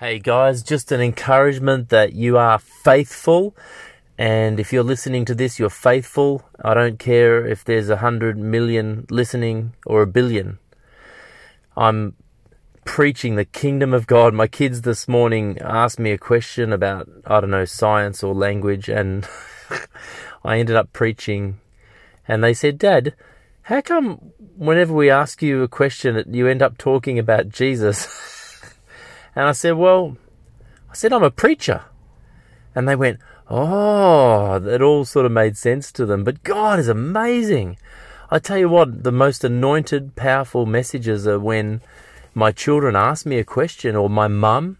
Hey guys, just an encouragement that you are faithful. And if you're listening to this, you're faithful. I don't care if there's a hundred million listening or a billion. I'm preaching the kingdom of God. My kids this morning asked me a question about, I don't know, science or language, and I ended up preaching. And they said, Dad, how come whenever we ask you a question, you end up talking about Jesus? and I said, Well, I said, I'm a preacher. And they went, Oh, it all sort of made sense to them. But God is amazing. I tell you what, the most anointed, powerful messages are when my children ask me a question or my mum.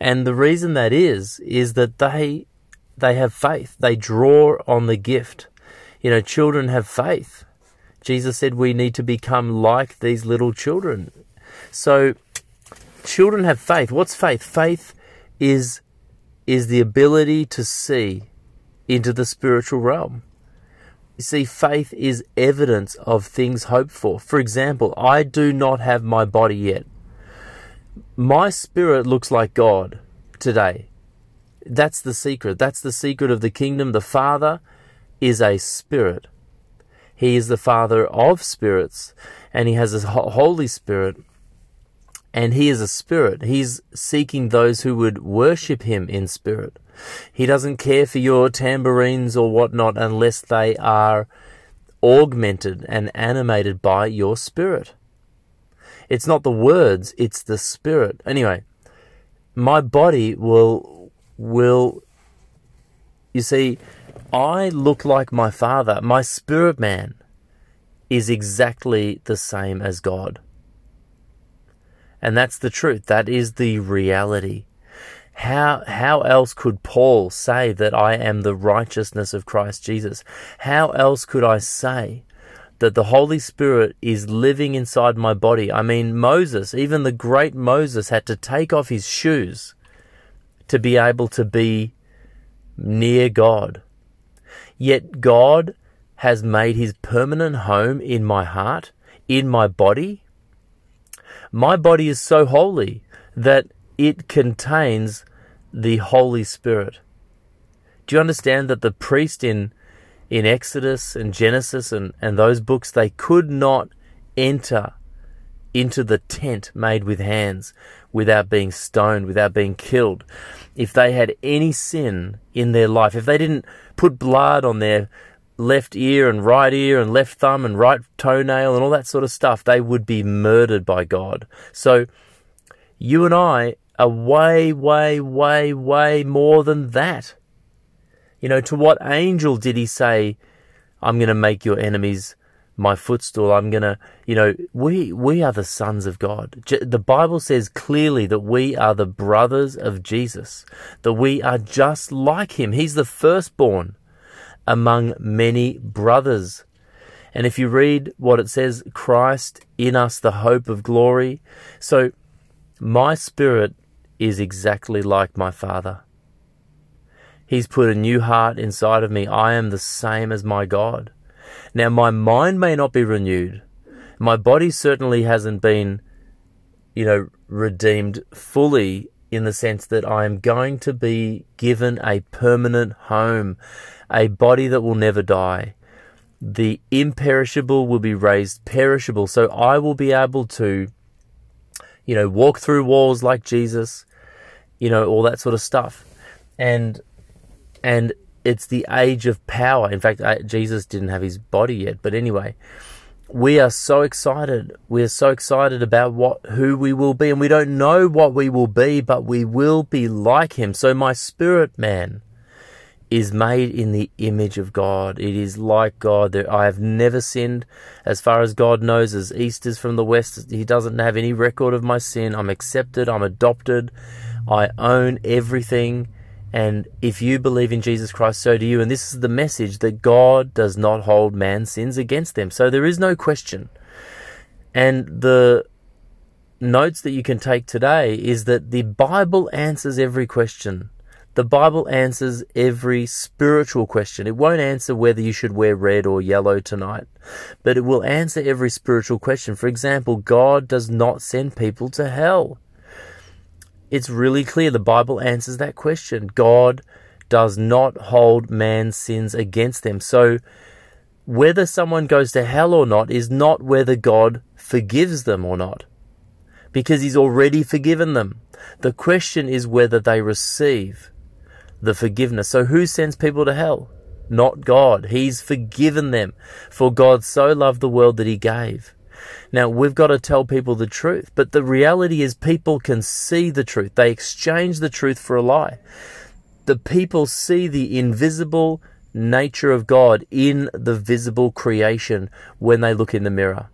And the reason that is, is that they, they have faith. They draw on the gift. You know, children have faith. Jesus said we need to become like these little children. So children have faith. What's faith? Faith is is the ability to see into the spiritual realm. You see, faith is evidence of things hoped for. For example, I do not have my body yet. My spirit looks like God today. That's the secret. That's the secret of the kingdom. The Father is a spirit. He is the Father of spirits, and He has a Holy Spirit, and He is a spirit. He's seeking those who would worship Him in spirit. He doesn't care for your tambourines or whatnot unless they are augmented and animated by your spirit. It's not the words, it's the spirit. Anyway, my body will will you see I look like my father. My spirit man is exactly the same as God. And that's the truth. That is the reality. How, how else could Paul say that I am the righteousness of Christ Jesus? How else could I say that the Holy Spirit is living inside my body? I mean, Moses, even the great Moses, had to take off his shoes to be able to be near God. Yet God has made his permanent home in my heart, in my body. My body is so holy that it contains the Holy Spirit. Do you understand that the priest in in Exodus and Genesis and, and those books, they could not enter into the tent made with hands without being stoned, without being killed. If they had any sin in their life, if they didn't put blood on their left ear and right ear and left thumb and right toenail and all that sort of stuff, they would be murdered by God. So you and I are way, way, way, way more than that. You know, to what angel did he say, I'm going to make your enemies my footstool. I'm going to, you know, we, we are the sons of God. The Bible says clearly that we are the brothers of Jesus, that we are just like him. He's the firstborn among many brothers. And if you read what it says, Christ in us, the hope of glory. So my spirit is exactly like my Father. He's put a new heart inside of me. I am the same as my God. Now, my mind may not be renewed. My body certainly hasn't been, you know, redeemed fully in the sense that I am going to be given a permanent home, a body that will never die. The imperishable will be raised perishable. So I will be able to, you know, walk through walls like Jesus, you know, all that sort of stuff. And, and it's the age of power. In fact, Jesus didn't have his body yet, but anyway, we are so excited. We are so excited about what who we will be, and we don't know what we will be, but we will be like him. So my spirit man is made in the image of God. It is like God. I have never sinned. As far as God knows, as east is from the west, He doesn't have any record of my sin. I'm accepted. I'm adopted. I own everything. And if you believe in Jesus Christ, so do you. And this is the message that God does not hold man's sins against them. So there is no question. And the notes that you can take today is that the Bible answers every question. The Bible answers every spiritual question. It won't answer whether you should wear red or yellow tonight, but it will answer every spiritual question. For example, God does not send people to hell It's really clear. The Bible answers that question. God does not hold man's sins against them. So, whether someone goes to hell or not is not whether God forgives them or not, because He's already forgiven them. The question is whether they receive the forgiveness. So, who sends people to hell? Not God. He's forgiven them, for God so loved the world that He gave. Now, we've got to tell people the truth, but the reality is people can see the truth. They exchange the truth for a lie. The people see the invisible nature of God in the visible creation when they look in the mirror.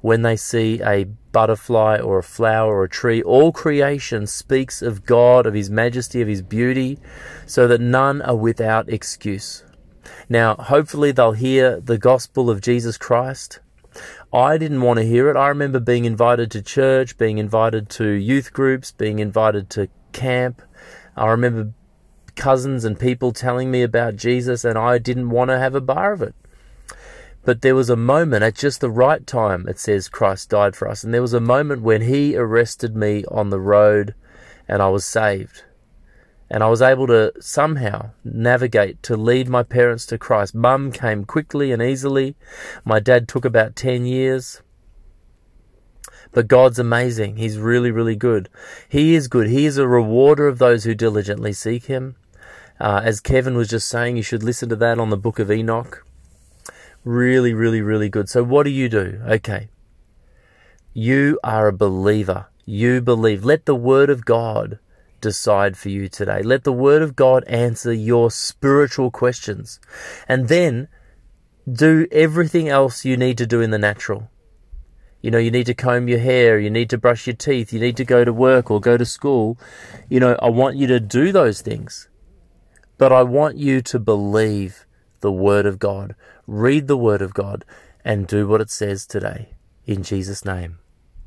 When they see a butterfly or a flower or a tree, all creation speaks of God, of His majesty, of His beauty, so that none are without excuse. Now, hopefully, they'll hear the gospel of Jesus Christ. I didn't want to hear it. I remember being invited to church, being invited to youth groups, being invited to camp. I remember cousins and people telling me about Jesus, and I didn't want to have a bar of it. But there was a moment at just the right time, it says Christ died for us. And there was a moment when He arrested me on the road and I was saved. And I was able to somehow navigate to lead my parents to Christ. Mum came quickly and easily. My dad took about 10 years. But God's amazing. He's really, really good. He is good. He is a rewarder of those who diligently seek Him. Uh, as Kevin was just saying, you should listen to that on the book of Enoch. Really, really, really good. So, what do you do? Okay. You are a believer. You believe. Let the Word of God decide for you today. Let the Word of God answer your spiritual questions. And then do everything else you need to do in the natural. You know, you need to comb your hair, you need to brush your teeth, you need to go to work or go to school. You know, I want you to do those things. But I want you to believe the Word of God, read the Word of God, and do what it says today. In Jesus' name.